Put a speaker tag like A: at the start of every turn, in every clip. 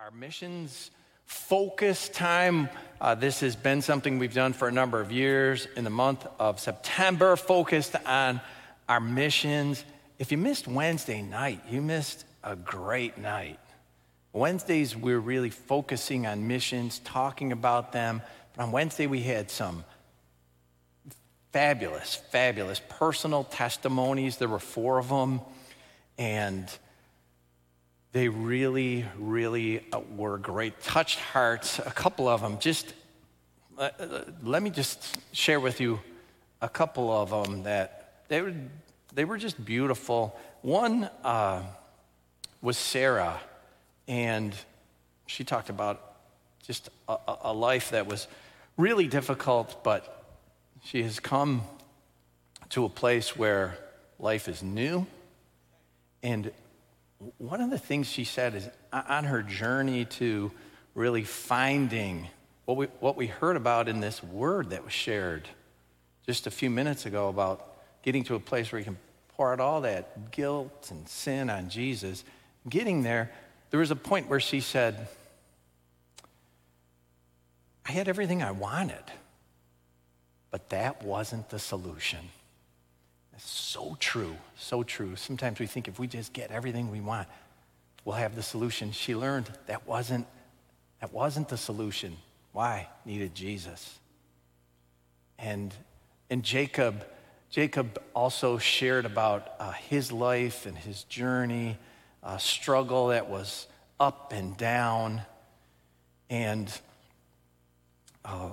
A: our missions focus time. Uh, this has been something we've done for a number of years in the month of September, focused on our missions. If you missed Wednesday night, you missed a great night. Wednesdays, we're really focusing on missions, talking about them. But on Wednesday, we had some fabulous, fabulous personal testimonies. There were four of them. And they really, really uh, were great. Touched hearts, a couple of them. Just uh, uh, let me just share with you a couple of them that they were, they were just beautiful. One uh, was Sarah, and she talked about just a, a life that was really difficult, but she has come to a place where life is new and one of the things she said is on her journey to really finding what we, what we heard about in this word that was shared just a few minutes ago about getting to a place where you can pour out all that guilt and sin on Jesus. Getting there, there was a point where she said, I had everything I wanted, but that wasn't the solution. So true, so true. Sometimes we think if we just get everything we want, we'll have the solution. She learned that wasn't, that wasn't the solution. Why? Needed Jesus. And, and Jacob, Jacob also shared about uh, his life and his journey, a struggle that was up and down. And uh,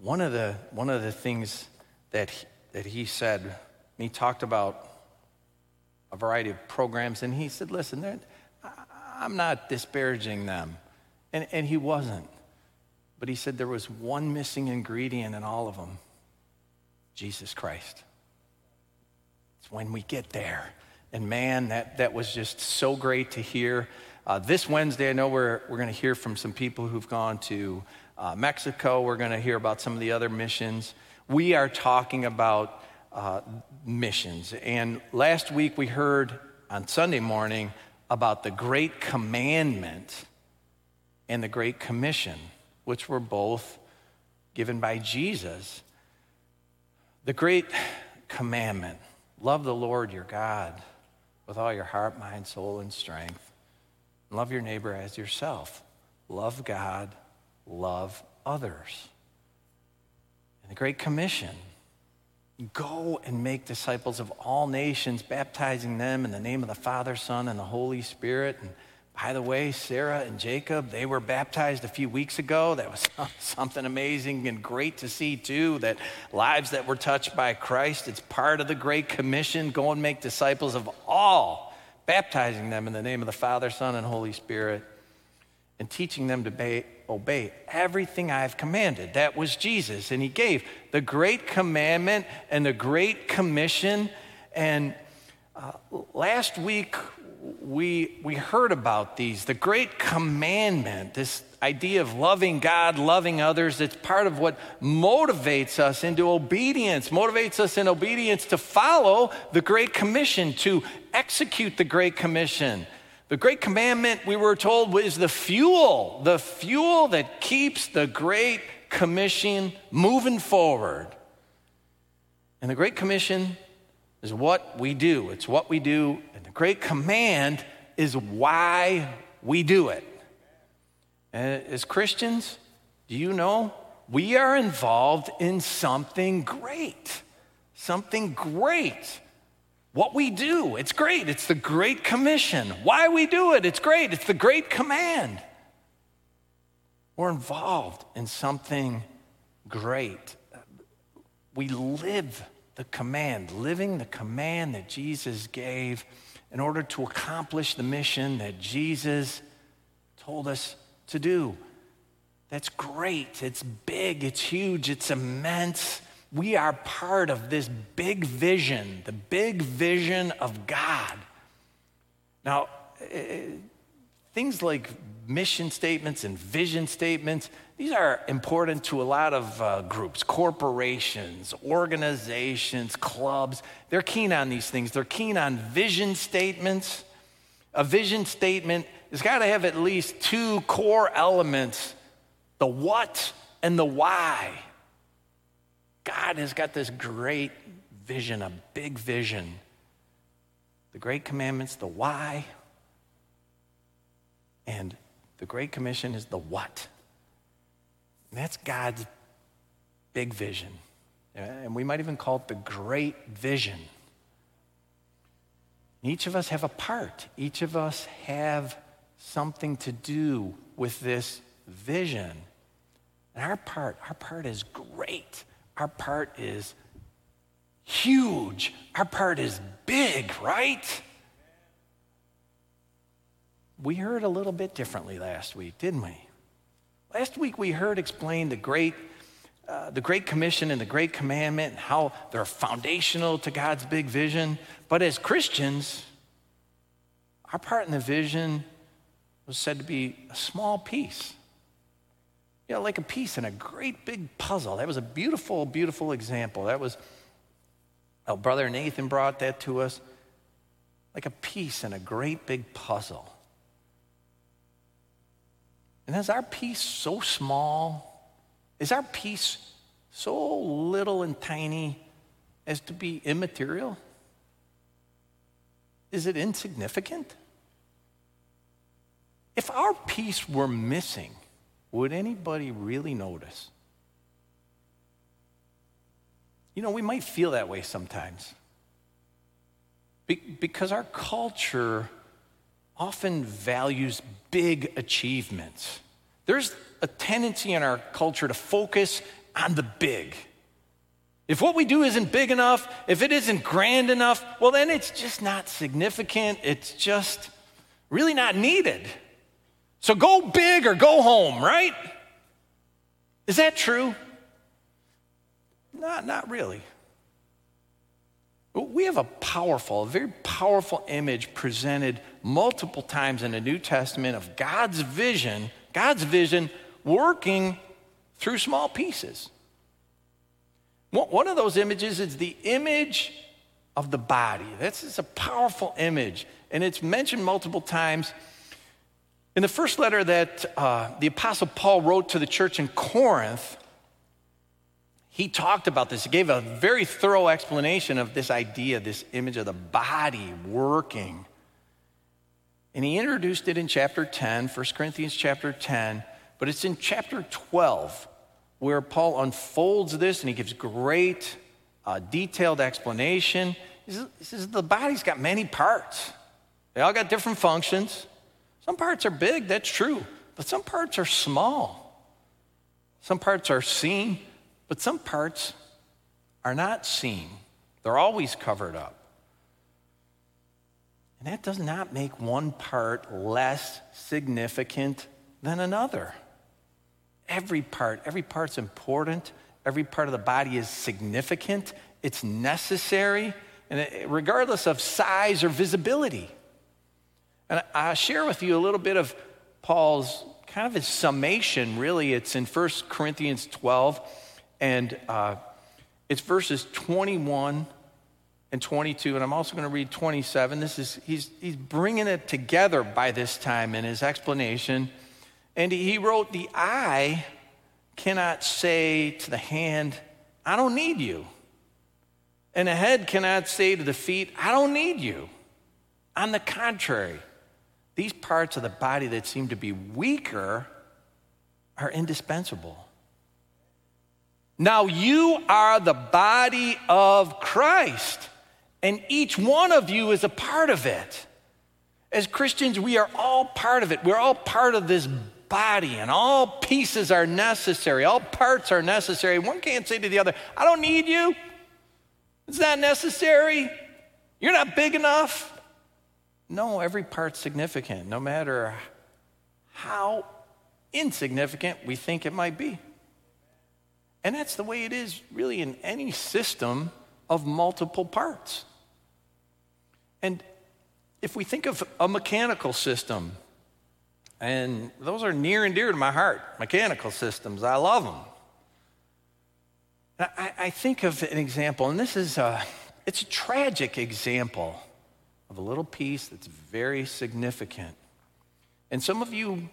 A: one, of the, one of the things that he, that he said and he talked about a variety of programs, and he said, Listen, I'm not disparaging them. And, and he wasn't. But he said there was one missing ingredient in all of them Jesus Christ. It's when we get there. And man, that, that was just so great to hear. Uh, this Wednesday, I know we're, we're going to hear from some people who've gone to uh, Mexico. We're going to hear about some of the other missions. We are talking about uh, missions. And last week we heard on Sunday morning about the Great Commandment and the Great Commission, which were both given by Jesus. The Great Commandment love the Lord your God with all your heart, mind, soul, and strength. Love your neighbor as yourself. Love God, love others. And the Great Commission Go and make disciples of all nations, baptizing them in the name of the Father, Son, and the Holy Spirit. And by the way, Sarah and Jacob, they were baptized a few weeks ago. That was something amazing and great to see, too, that lives that were touched by Christ, it's part of the Great Commission. Go and make disciples of all, baptizing them in the name of the Father, Son, and Holy Spirit, and teaching them to obey obey everything I've commanded. That was Jesus. And he gave the great commandment and the great commission. And uh, last week, we, we heard about these. The great commandment, this idea of loving God, loving others, it's part of what motivates us into obedience, motivates us in obedience to follow the Great Commission, to execute the Great Commission. The Great Commandment, we were told, was the fuel, the fuel that keeps the Great Commission moving forward. And the Great Commission is what we do. It's what we do. And the Great Command is why we do it. And as Christians, do you know we are involved in something great? Something great. What we do, it's great. It's the Great Commission. Why we do it, it's great. It's the Great Command. We're involved in something great. We live the command, living the command that Jesus gave in order to accomplish the mission that Jesus told us to do. That's great. It's big, it's huge, it's immense we are part of this big vision, the big vision of God. Now, uh, things like mission statements and vision statements, these are important to a lot of uh, groups, corporations, organizations, clubs. They're keen on these things. They're keen on vision statements. A vision statement has got to have at least two core elements the what and the why. God has got this great vision, a big vision. The great commandments, the why, and the Great Commission is the what. And that's God's big vision. And we might even call it the great vision. Each of us have a part. Each of us have something to do with this vision. And our part, our part is great. Our part is huge. Our part is big, right? We heard a little bit differently last week, didn't we? Last week we heard explained the great, uh, the Great Commission and the Great Commandment, and how they're foundational to God's big vision. But as Christians, our part in the vision was said to be a small piece. You know, like a piece in a great big puzzle. That was a beautiful, beautiful example. That was, our brother Nathan brought that to us. Like a piece in a great big puzzle. And is our piece so small? Is our piece so little and tiny as to be immaterial? Is it insignificant? If our piece were missing, would anybody really notice? You know, we might feel that way sometimes. Be- because our culture often values big achievements. There's a tendency in our culture to focus on the big. If what we do isn't big enough, if it isn't grand enough, well, then it's just not significant. It's just really not needed. So go big or go home, right? Is that true? Not, not really. We have a powerful, a very powerful image presented multiple times in the New Testament of God's vision, God's vision working through small pieces. One of those images is the image of the body. This is a powerful image, and it's mentioned multiple times. In the first letter that uh, the Apostle Paul wrote to the church in Corinth, he talked about this. He gave a very thorough explanation of this idea, this image of the body working. And he introduced it in chapter 10, 1 Corinthians chapter 10, but it's in chapter 12 where Paul unfolds this and he gives great uh, detailed explanation. He says, he says the body's got many parts, they all got different functions. Some parts are big, that's true, but some parts are small. Some parts are seen, but some parts are not seen, they're always covered up. And that does not make one part less significant than another. Every part, every part's important. Every part of the body is significant. It's necessary, and regardless of size or visibility. And I'll share with you a little bit of Paul's kind of his summation, really. It's in 1 Corinthians 12. And uh, it's verses 21 and 22, and I'm also going to read 27. This is, he's, he's bringing it together by this time in his explanation. And he wrote, The eye cannot say to the hand, I don't need you. And the head cannot say to the feet, I don't need you. On the contrary, these parts of the body that seem to be weaker are indispensable. Now you are the body of Christ, and each one of you is a part of it. As Christians, we are all part of it. We're all part of this body, and all pieces are necessary. All parts are necessary. One can't say to the other, I don't need you. It's not necessary. You're not big enough. No, every part's significant, no matter how insignificant we think it might be. And that's the way it is really in any system of multiple parts. And if we think of a mechanical system, and those are near and dear to my heart, mechanical systems, I love them. I, I think of an example, and this is a, it's a tragic example of a little piece that's very significant. And some of you,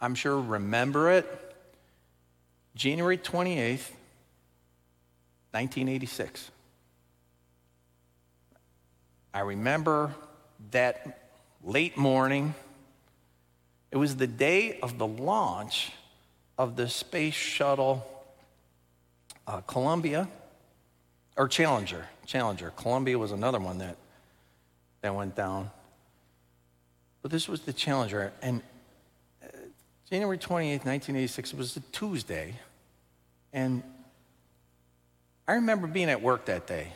A: I'm sure, remember it. January 28th, 1986. I remember that late morning. It was the day of the launch of the space shuttle uh, Columbia, or Challenger. Challenger. Columbia was another one that, that went down. But this was the Challenger. And uh, January 28th, 1986, it was a Tuesday. And I remember being at work that day.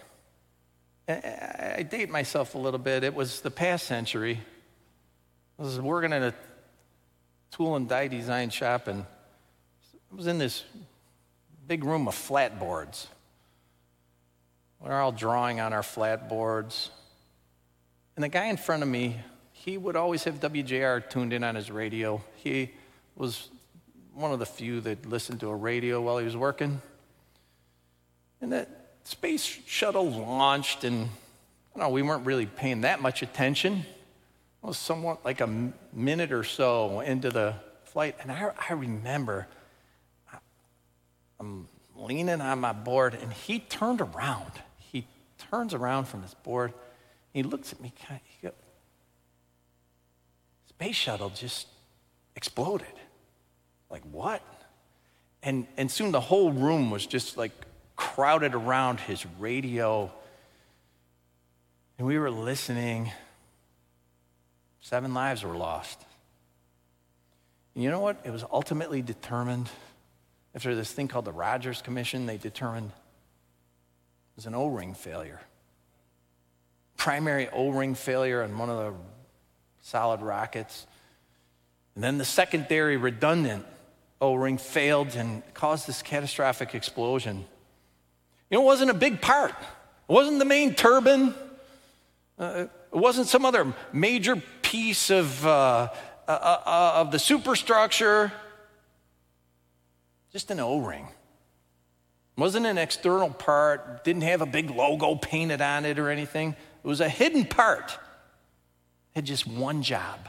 A: I date myself a little bit. It was the past century. I was working in a tool and die design shop, and I was in this big room of flatboards. We're all drawing on our flatboards. And the guy in front of me, he would always have WJR tuned in on his radio. He was one of the few that listened to a radio while he was working. And that space shuttle launched, and know, we weren't really paying that much attention. It was somewhat like a minute or so into the flight, and I, I remember I'm leaning on my board, and he turned around. He turns around from his board. He looks at me. He goes, Space shuttle just exploded. Like what? And and soon the whole room was just like crowded around his radio and we were listening. Seven lives were lost. And you know what? It was ultimately determined after this thing called the Rogers Commission, they determined it was an O ring failure. Primary O ring failure on one of the solid rockets. And then the secondary redundant O ring failed and caused this catastrophic explosion. You know, it wasn't a big part, it wasn't the main turbine. Uh, it wasn't some other major piece of, uh, uh, uh, of the superstructure, just an O ring. Wasn't an external part, didn't have a big logo painted on it or anything. It was a hidden part. It had just one job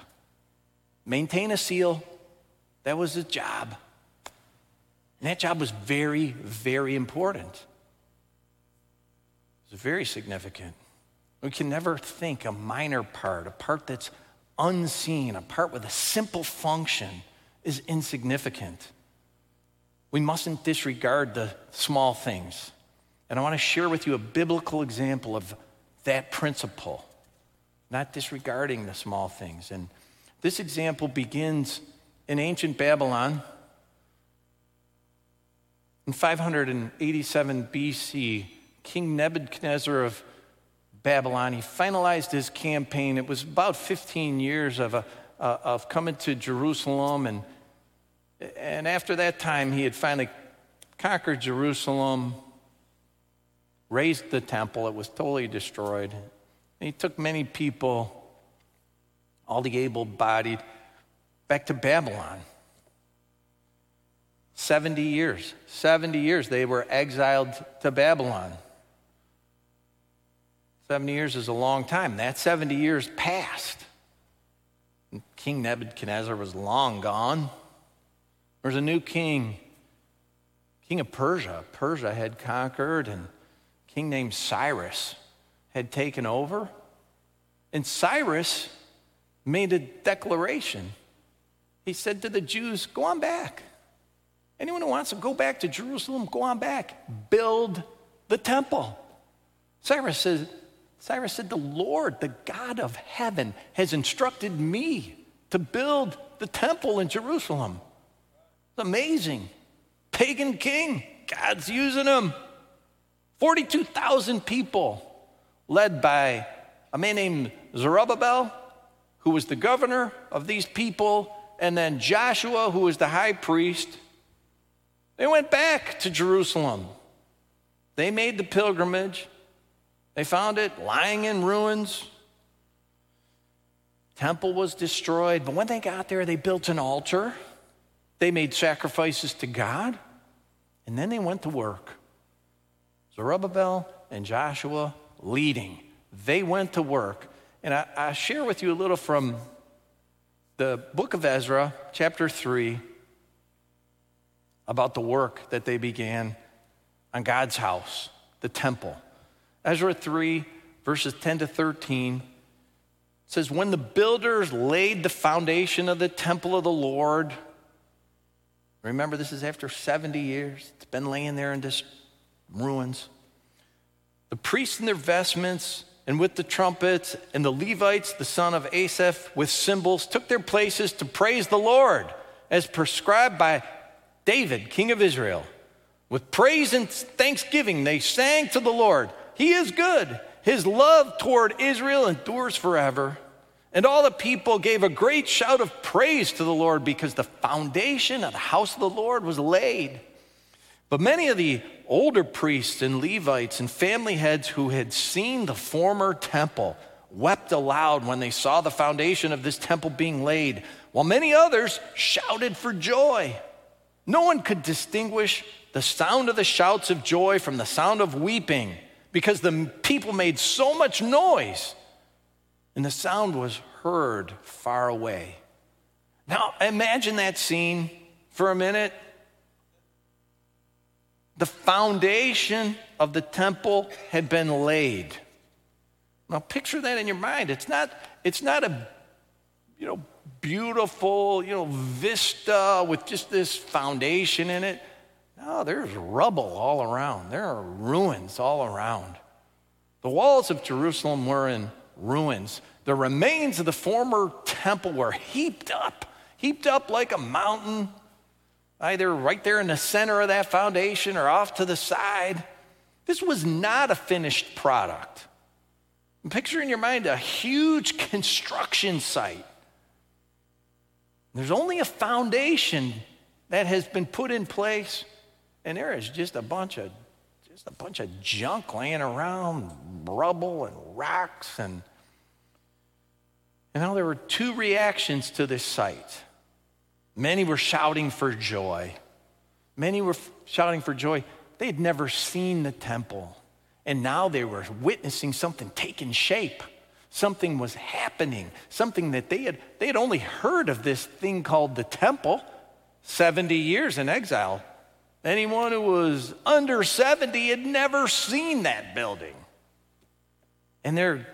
A: maintain a seal. That was its job. And that job was very, very important. It was very significant. We can never think a minor part, a part that's unseen, a part with a simple function is insignificant. We mustn't disregard the small things. And I want to share with you a biblical example of that principle, not disregarding the small things. And this example begins in ancient Babylon. In 587 BC, King Nebuchadnezzar of Babylon. He finalized his campaign. It was about 15 years of, a, uh, of coming to Jerusalem. And, and after that time, he had finally conquered Jerusalem, razed the temple. It was totally destroyed. And he took many people, all the able bodied, back to Babylon. 70 years. 70 years they were exiled to Babylon. 70 years is a long time. That 70 years passed. King Nebuchadnezzar was long gone. There was a new king, king of Persia. Persia had conquered, and king named Cyrus had taken over. And Cyrus made a declaration. He said to the Jews, Go on back. Anyone who wants to go back to Jerusalem, go on back. Build the temple. Cyrus said, Cyrus said, The Lord, the God of heaven, has instructed me to build the temple in Jerusalem. It's amazing. Pagan king, God's using him. 42,000 people, led by a man named Zerubbabel, who was the governor of these people, and then Joshua, who was the high priest. They went back to Jerusalem. They made the pilgrimage. They found it lying in ruins. Temple was destroyed, but when they got there, they built an altar. They made sacrifices to God, and then they went to work. Zerubbabel and Joshua leading. They went to work. And I, I share with you a little from the book of Ezra, chapter 3, about the work that they began on God's house, the temple. Ezra 3, verses 10 to 13 says, When the builders laid the foundation of the temple of the Lord, remember this is after 70 years, it's been laying there in just ruins. The priests in their vestments, and with the trumpets, and the Levites, the son of Asaph, with cymbals, took their places to praise the Lord, as prescribed by David, king of Israel. With praise and thanksgiving, they sang to the Lord. He is good. His love toward Israel endures forever. And all the people gave a great shout of praise to the Lord because the foundation of the house of the Lord was laid. But many of the older priests and Levites and family heads who had seen the former temple wept aloud when they saw the foundation of this temple being laid, while many others shouted for joy. No one could distinguish the sound of the shouts of joy from the sound of weeping because the people made so much noise and the sound was heard far away. Now, imagine that scene for a minute. The foundation of the temple had been laid. Now picture that in your mind. It's not, it's not a you know, beautiful, you know, vista with just this foundation in it. No, there's rubble all around. There are ruins all around. The walls of Jerusalem were in ruins. The remains of the former temple were heaped up, heaped up like a mountain either right there in the center of that foundation or off to the side. This was not a finished product. Picture in your mind a huge construction site. There's only a foundation that has been put in place, and there is just a bunch of just a bunch of junk laying around, rubble and rocks and and now there were two reactions to this site. Many were shouting for joy. Many were shouting for joy. They had never seen the temple. And now they were witnessing something taking shape. Something was happening, something that they had, they had only heard of this thing called the temple 70 years in exile. Anyone who was under 70 had never seen that building. And they're,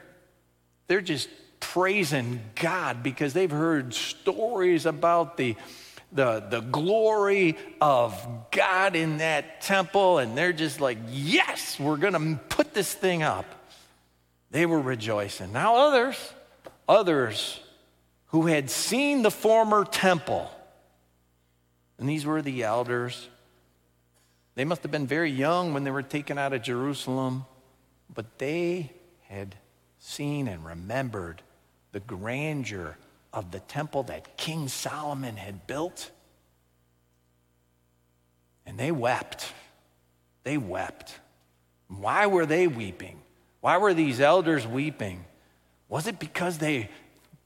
A: they're just praising God because they've heard stories about the, the, the glory of God in that temple, and they're just like, yes, we're to put this thing up. They were rejoicing. Now, others, others who had seen the former temple, and these were the elders, they must have been very young when they were taken out of Jerusalem, but they had seen and remembered the grandeur of the temple that King Solomon had built. And they wept. They wept. Why were they weeping? Why were these elders weeping? Was it because they,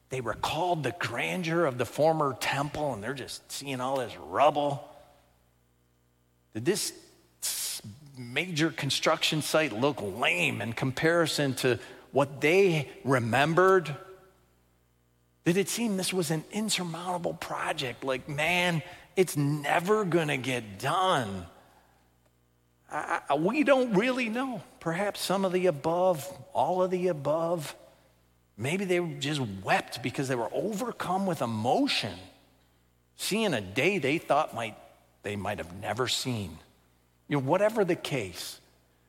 A: they recalled the grandeur of the former temple and they're just seeing all this rubble? Did this major construction site look lame in comparison to what they remembered did it seem this was an insurmountable project? Like, man, it's never going to get done. I, I, we don't really know. Perhaps some of the above, all of the above. Maybe they just wept because they were overcome with emotion, seeing a day they thought might they might have never seen. You know, whatever the case,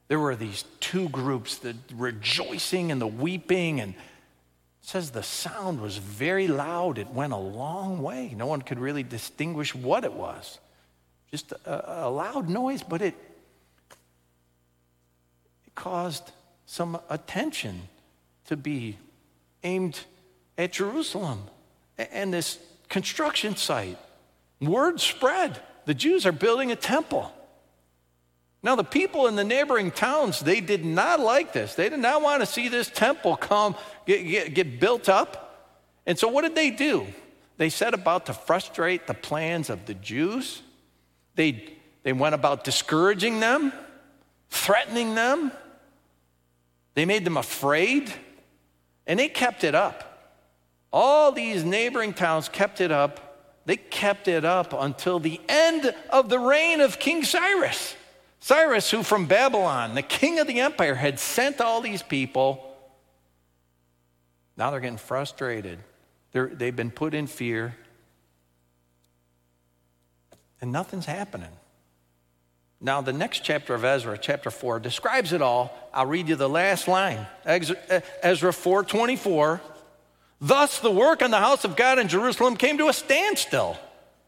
A: there were these two groups, the rejoicing and the weeping and says the sound was very loud. It went a long way. No one could really distinguish what it was. Just a, a loud noise, but it, it caused some attention to be aimed at Jerusalem and this construction site. Word spread. The Jews are building a temple. Now, the people in the neighboring towns, they did not like this. They did not want to see this temple come get, get, get built up. And so, what did they do? They set about to frustrate the plans of the Jews. They, they went about discouraging them, threatening them. They made them afraid, and they kept it up. All these neighboring towns kept it up. They kept it up until the end of the reign of King Cyrus. Cyrus, who from Babylon, the king of the empire, had sent all these people. Now they're getting frustrated. They're, they've been put in fear. And nothing's happening. Now, the next chapter of Ezra, chapter 4, describes it all. I'll read you the last line. Eh, Ezra 4:24. Thus the work on the house of God in Jerusalem came to a standstill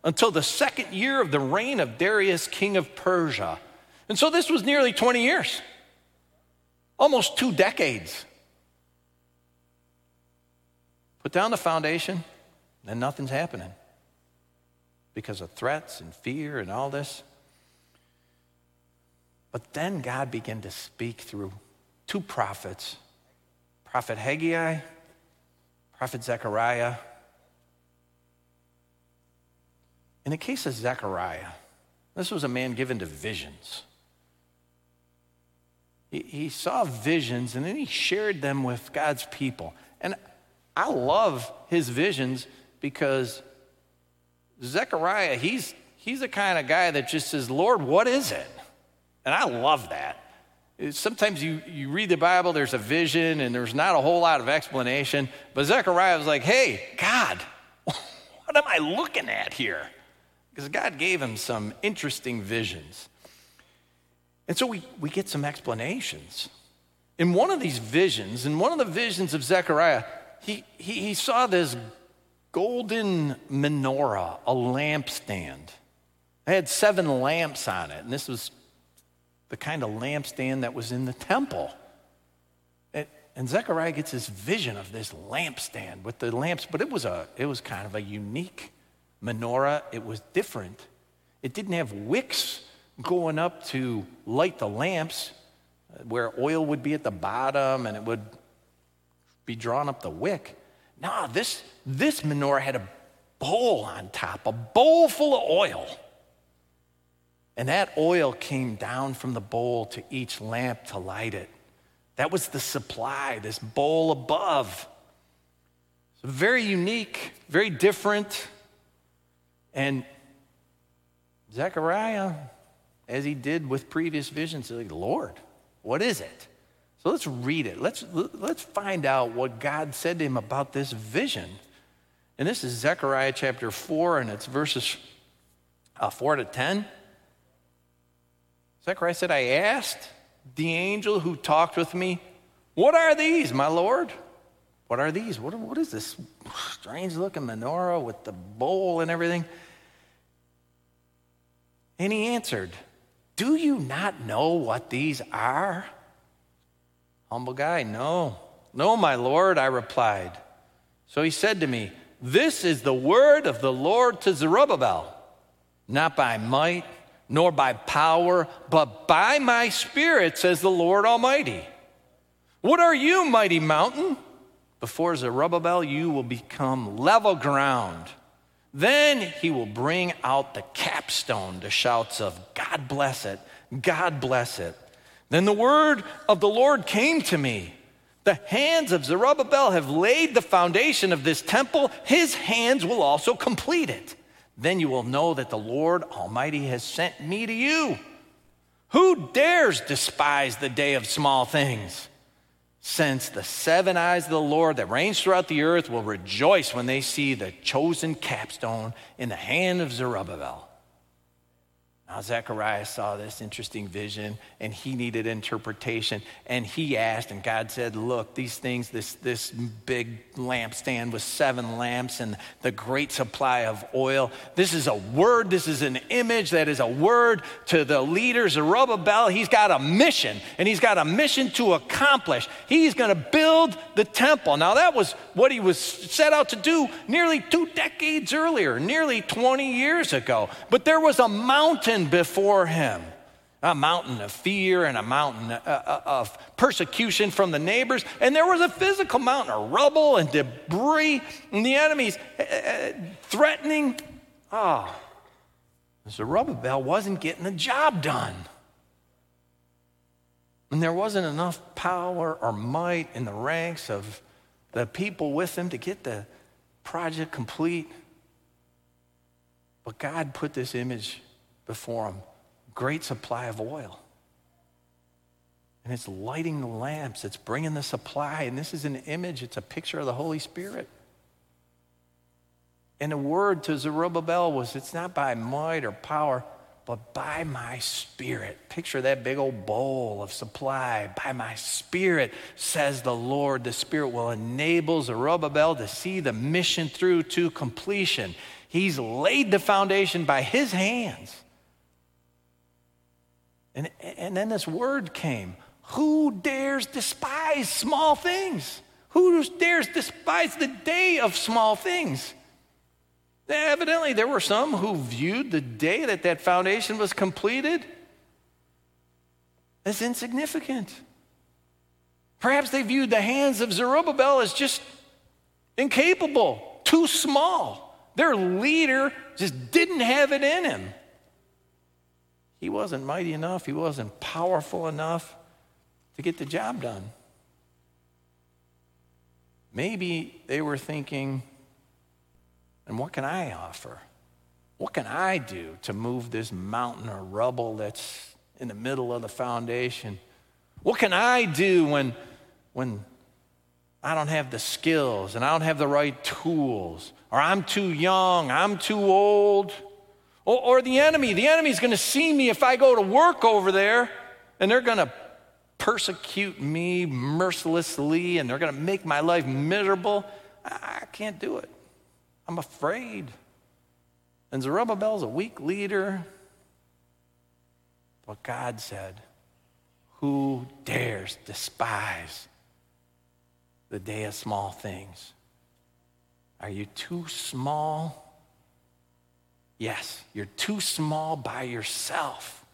A: until the second year of the reign of Darius, king of Persia. And so this was nearly 20 years. Almost two decades. Put down the foundation, and nothing's happening because of threats and fear and all this. But then God began to speak through two prophets Prophet Haggai, Prophet Zechariah. In the case of Zechariah, this was a man given to visions. He, saw visions and then he shared them with God's people. And I love his visions because Zechariah, he's, he's the kind of guy that just says, Lord, what is it? And I love that. Sometimes you, you read the Bible, there's a vision, and there's not a whole lot of explanation. But Zechariah was like, hey, God, what am I looking at here? Because God gave him some interesting visions. And so we, we get some explanations. In one of these visions, in one of the visions of Zechariah, he, he, he saw this golden menorah, a lampstand. It had seven lamps on it, and this was the kind of lampstand that was in the temple. And, and Zechariah gets this vision of this lampstand with the lamps, but it was, a, it was kind of a unique menorah. It was different. It didn't have wicks going up to light the lamps, uh, where oil would be at the bottom and it would be drawn up the wick. No, this, this menorah had a bowl on top, a bowl full of oil. And that oil came down from the bowl to each lamp to light it. That was the supply, this bowl above. So very unique, very different. And Zechariah, as he did with previous visions, said, Lord, what is it? So let's read it. Let's, let's find out what God said to him about this vision. And this is Zechariah chapter 4, and it's verses uh, 4 to 10. Zechariah said, I asked the angel who talked with me, What are these, my Lord? What are these? What, what is this strange looking menorah with the bowl and everything? And he answered, Do you not know what these are? Humble guy, no. No, my Lord, I replied. So he said to me, This is the word of the Lord to Zerubbabel, not by might nor by power, but by my Spirit, says the Lord Almighty. What are you, mighty mountain? Before Zerubbabel, you will become level ground. Then he will bring out the capstone to shouts of, God bless it, God bless it. Then the word of the Lord came to me. The hands of Zerubbabel have laid the foundation of this temple, his hands will also complete it. Then you will know that the Lord Almighty has sent me to you. Who dares despise the day of small things? Since the seven eyes of the Lord that reigns throughout the earth will rejoice when they see the chosen capstone in the hand of Zerubbabel. Now, Zechariah saw this interesting vision and he needed interpretation. And he asked, and God said, Look, these things, this, this big lampstand with seven lamps and the great supply of oil, this is a word, this is an image that is a word to the leader, Zerubbabel. He's got a mission and he's got a mission to accomplish. He's going to build the temple. Now, that was what he was set out to do nearly two decades earlier, nearly 20 years ago. But there was a mountain before him a mountain of fear and a mountain uh, uh, of persecution from the neighbors. And there was a physical mountain of rubble and debris, and the enemies uh, threatening. Ah, oh, Zerubbabel wasn't getting the job done. And there wasn't enough power or might in the ranks of the people with him to get the, project complete. But God put this image before him great supply of oil. And it's lighting the lamps, it's bringing the supply. And this is an image, it's a picture of the Holy Spirit. And the word to Zerubbabel was it's not by might or power, but by my spirit. Picture that big old bowl of supply. By my spirit, says the Lord. The spirit will enable Zerubbabel to see the mission through to completion. He's laid the foundation by his hands. And, and then this word came who dares despise small things? Who dares despise the day of small things? Evidently, there were some who viewed the day that that foundation was completed as insignificant. Perhaps they viewed the hands of Zerubbabel as just incapable, too small. Their leader just didn't have it in him. He wasn't mighty enough, he wasn't powerful enough to get the job done. Maybe they were thinking, and what can I offer? What can I do to move this mountain of rubble that's in the middle of the foundation? What can I do when, when I don't have the skills and I don't have the right tools, or I'm too young, I'm too old? Or, or the enemy, the enemy's gonna see me if I go to work over there, and they're gonna persecute me mercilessly and they're going to make my life miserable. I can't do it. I'm afraid. And Zerubbabel's a weak leader. But God said, Who dares despise the day of small things? Are you too small? Yes, you're too small by yourself.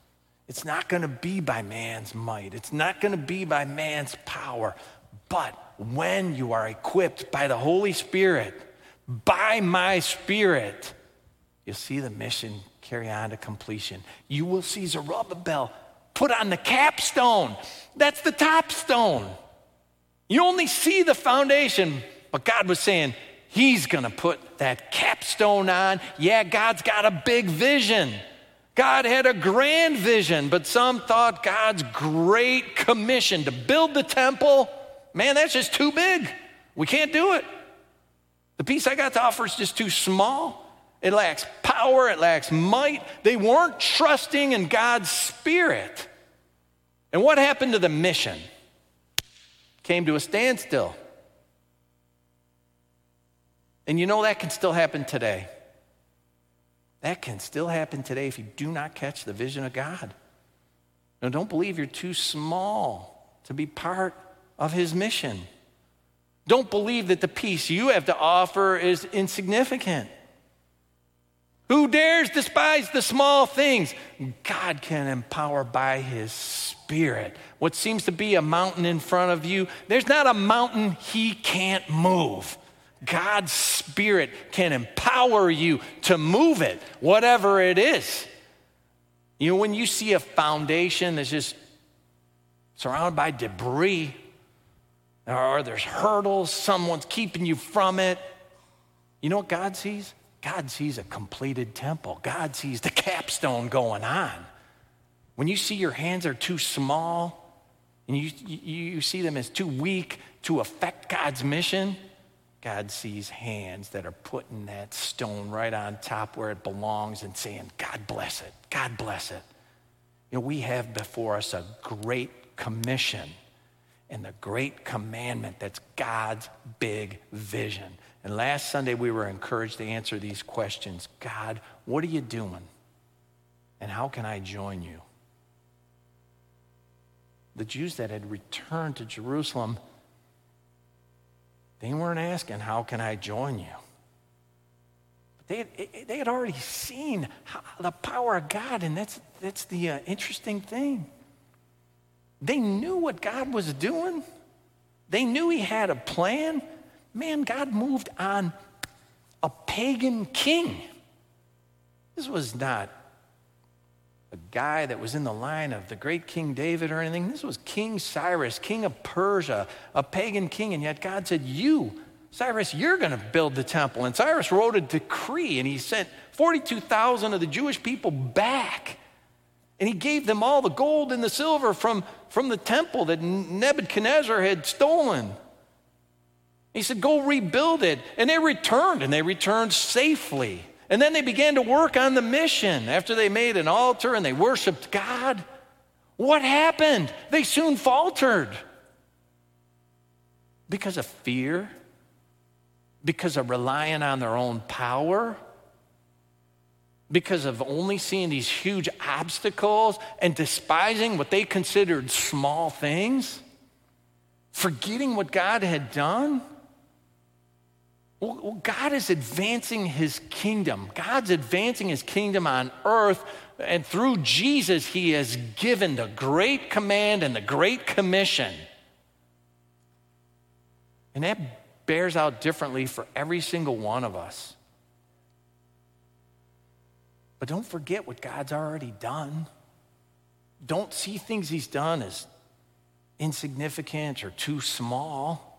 A: It's not going to be by man's might, it's not going to be by man's power. But when you are equipped by the Holy Spirit, by my Spirit, you'll see the mission carry on to completion. You will see Zerubbabel put on the capstone. That's the top stone. You only see the foundation, but God was saying, He's going to put that capstone on. Yeah, God's got a big vision. God had a grand vision, but some thought God's great commission to build the temple, man, that's just too big. We can't do it. The piece I got to offer is just too small. It lacks power, it lacks might. They weren't trusting in God's Spirit. And what happened to the mission? Came to a standstill. And you know that can still happen today. That can still happen today if you do not catch the vision of God. Now, don't believe you're too small to be part of His mission. Don't believe that the piece you have to offer is insignificant. Who dares despise the small things? God can empower by His Spirit. What seems to be a mountain in front of you, there's not a mountain He can't move. God's Spirit can empower you to move it, whatever it is. You know, when you see a foundation that's just surrounded by debris, or there's hurdles, someone's keeping you from it, you know what God sees? God sees a completed temple. God sees the capstone going on. When you see your hands are too small and you, you, see them as too weak to affect God's mission, God sees hands that are putting that stone right on top where it belongs and saying, God bless it, God bless it. You know, we have before us a great commission and the great commandment that's God's big vision. And last Sunday, we were encouraged to answer these questions God, what are you doing? And how can I join you? The Jews that had returned to Jerusalem they weren't asking, How can I join you? But they had, they had already seen the power of God, and that's, that's the uh, interesting thing. They knew what God was doing, they knew He had a plan. Man, God moved on a pagan king. This was not a guy that was in the line of the great King David or anything. This was King Cyrus, king of Persia, a pagan king. And yet God said, You, Cyrus, you're going to build the temple. And Cyrus wrote a decree and he sent 42,000 of the Jewish people back. And he gave them all the gold and the silver from, from the temple that Nebuchadnezzar had stolen. He said, Go rebuild it. And they returned, and they returned safely. And then they began to work on the mission after they made an altar and they worshiped God. What happened? They soon faltered because of fear, because of relying on their own power, because of only seeing these huge obstacles and despising what they considered small things, forgetting what God had done. Well, God is advancing his kingdom. God's advancing his kingdom on earth. And through Jesus, he has given the great command and the great commission. And that bears out differently for every single one of us. But don't forget what God's already done. Don't see things he's done as insignificant or too small.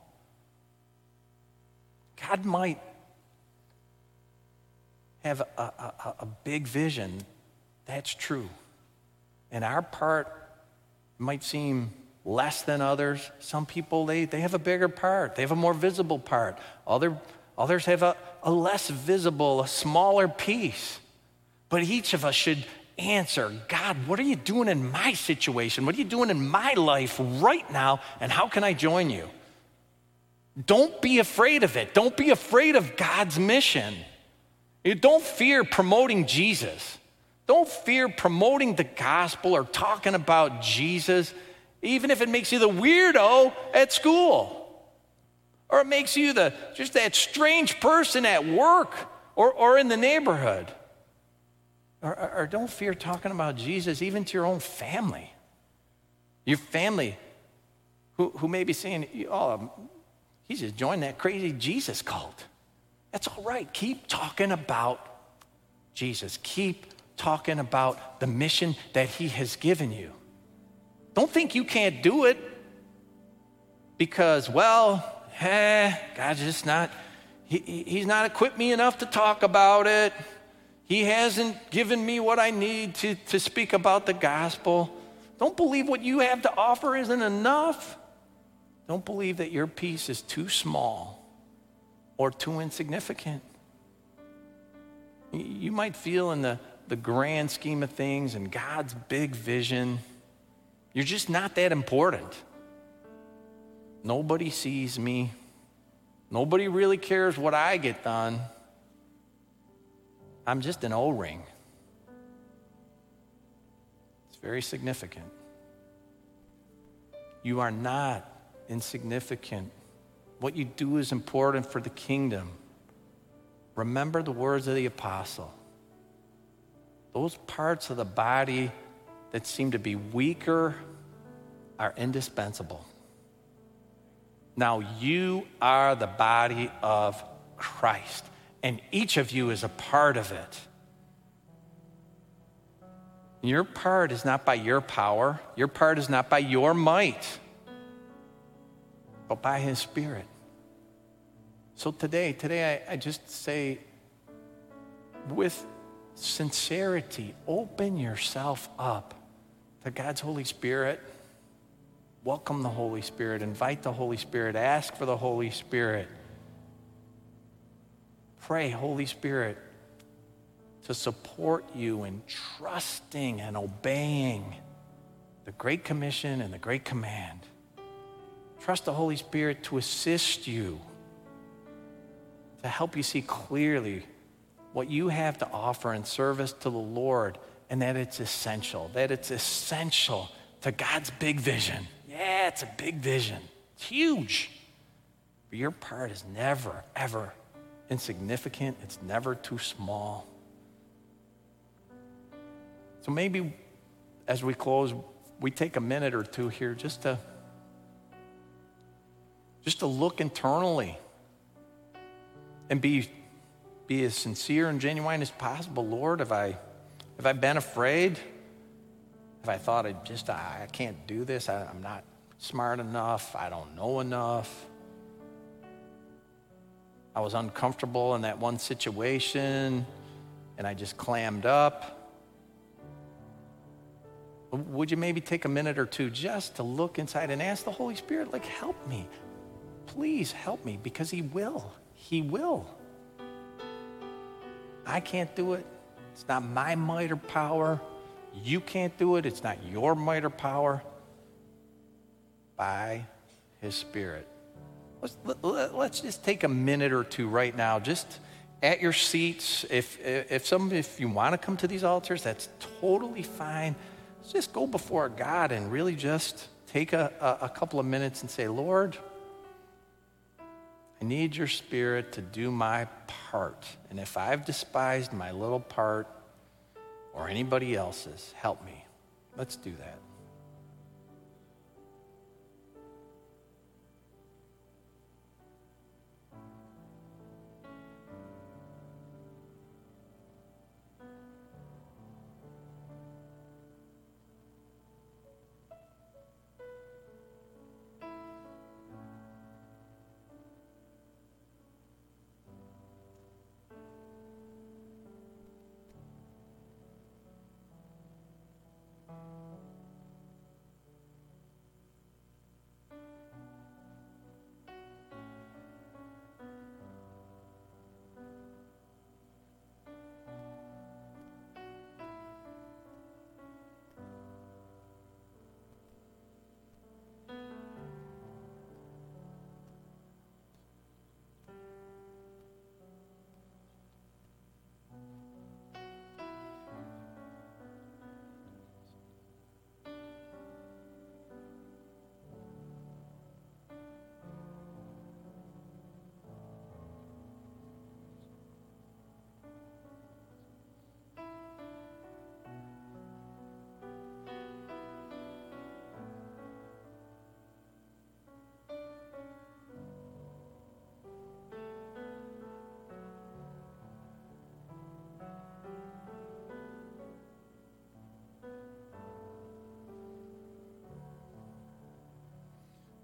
A: God might have a, a, a big vision. That's true. And our part might seem less than others. Some people, they, they have a bigger part, they have a more visible part. Other, others have a, a less visible, a smaller piece. But each of us should answer God, what are you doing in my situation? What are you doing in my life right now? And how can I join you? Don't be afraid of it. Don't be afraid of God's mission. Don't fear promoting Jesus. Don't fear promoting the gospel or talking about Jesus, even if it makes you the weirdo at school. Or it makes you the just that strange person at work or, or in the neighborhood. Or, or, or don't fear talking about Jesus even to your own family. Your family who, who may be saying, oh, He's just joined that crazy Jesus cult. That's all right. Keep talking about Jesus. Keep talking about the mission that He has given you. Don't think you can't do it because, well, eh, God's just not, he, He's not equipped me enough to talk about it. He hasn't given me what I need to, to speak about the gospel. Don't believe what you have to offer isn't enough. Don't believe that your piece is too small or too insignificant. You might feel in the, the grand scheme of things and God's big vision, you're just not that important. Nobody sees me. Nobody really cares what I get done. I'm just an O ring. It's very significant. You are not insignificant. What you do is important for the kingdom. Remember the words of the apostle. Those parts of the body that seem to be weaker are indispensable. Now, you are the body of Christ, and each of you is a part of it. Your part is not by your power, your part is not by your might but by His Spirit. So today, today I, I just say with sincerity, open yourself up to God's Holy Spirit. Welcome the Holy Spirit. Invite the Holy Spirit. Ask for the Holy Spirit. Pray, Holy Spirit, to support you in trusting and obeying the Great Commission and the Great Command. Trust the Holy Spirit to assist you, to help you see clearly what you have to offer in service to the Lord, and that it's essential, that it's essential to God's big vision. Yeah, it's a big vision, it's huge. But your part is never, ever insignificant, it's never too small. So maybe as we close, we take a minute or two here just to just to look internally and be, be as sincere and genuine as possible. Lord, have I, have I been afraid? Have I thought I just, I, I can't do this? I, I'm not smart enough. I don't know enough. I was uncomfortable in that one situation and I just clammed up. Would you maybe take a minute or two just to look inside and ask the Holy Spirit, like, help me? Please help me because He will. He will. I can't do it. It's not my might or power. You can't do it. It's not your might or power. By His Spirit. Let's, let, us just take a minute or two right now, just at your seats. If, if, some, if you want to come to these altars, that's totally fine. Let's just go before God and really just take a, a, a couple of minutes and say, Lord, I need your spirit to do my part. And if I've despised my little part or anybody else's, help me. Let's do that.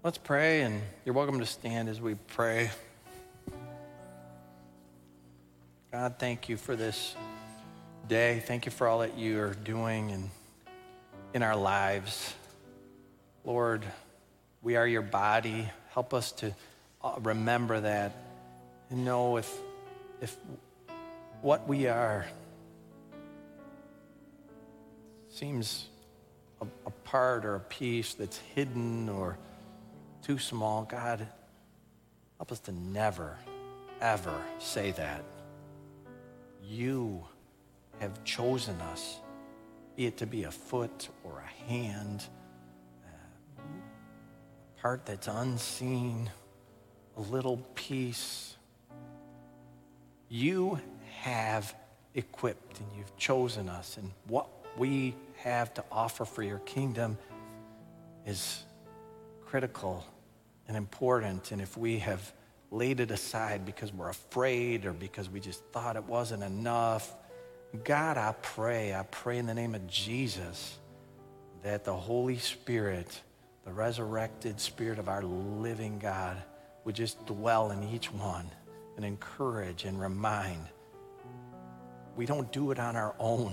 A: Let's pray, and you're welcome to stand as we pray. God, thank you for this day. Thank you for all that you are doing in, in our lives. Lord, we are your body. Help us to uh, remember that and know if, if what we are seems a, a part or a piece that's hidden or too small. God, help us to never, ever say that. You have chosen us, be it to be a foot or a hand, a part that's unseen, a little piece. You have equipped and you've chosen us, and what we have to offer for your kingdom is critical and important. And if we have laid it aside because we're afraid or because we just thought it wasn't enough, God, I pray, I pray in the name of Jesus that the Holy Spirit, the resurrected Spirit of our living God, would just dwell in each one and encourage and remind. We don't do it on our own,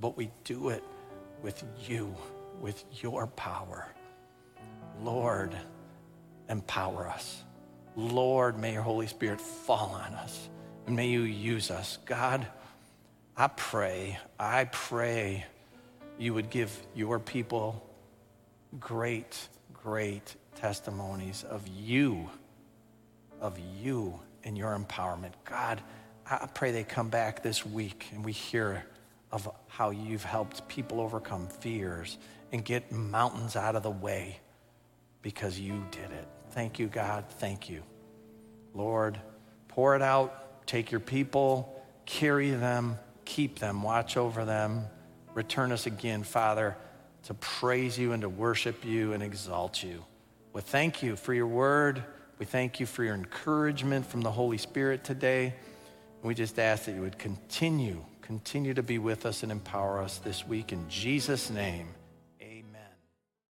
A: but we do it with you, with your power. Lord, empower us. Lord, may your Holy Spirit fall on us and may you use us. God, I pray, I pray you would give your people great, great testimonies of you, of you and your empowerment. God, I pray they come back this week and we hear of how you've helped people overcome fears and get mountains out of the way because you did it. Thank you, God. Thank you. Lord, pour it out. Take your people, carry them, keep them, watch over them. Return us again, Father, to praise you and to worship you and exalt you. We thank you for your word. We thank you for your encouragement from the Holy Spirit today. We just ask that you would continue, continue to be with us and empower us this week in Jesus' name.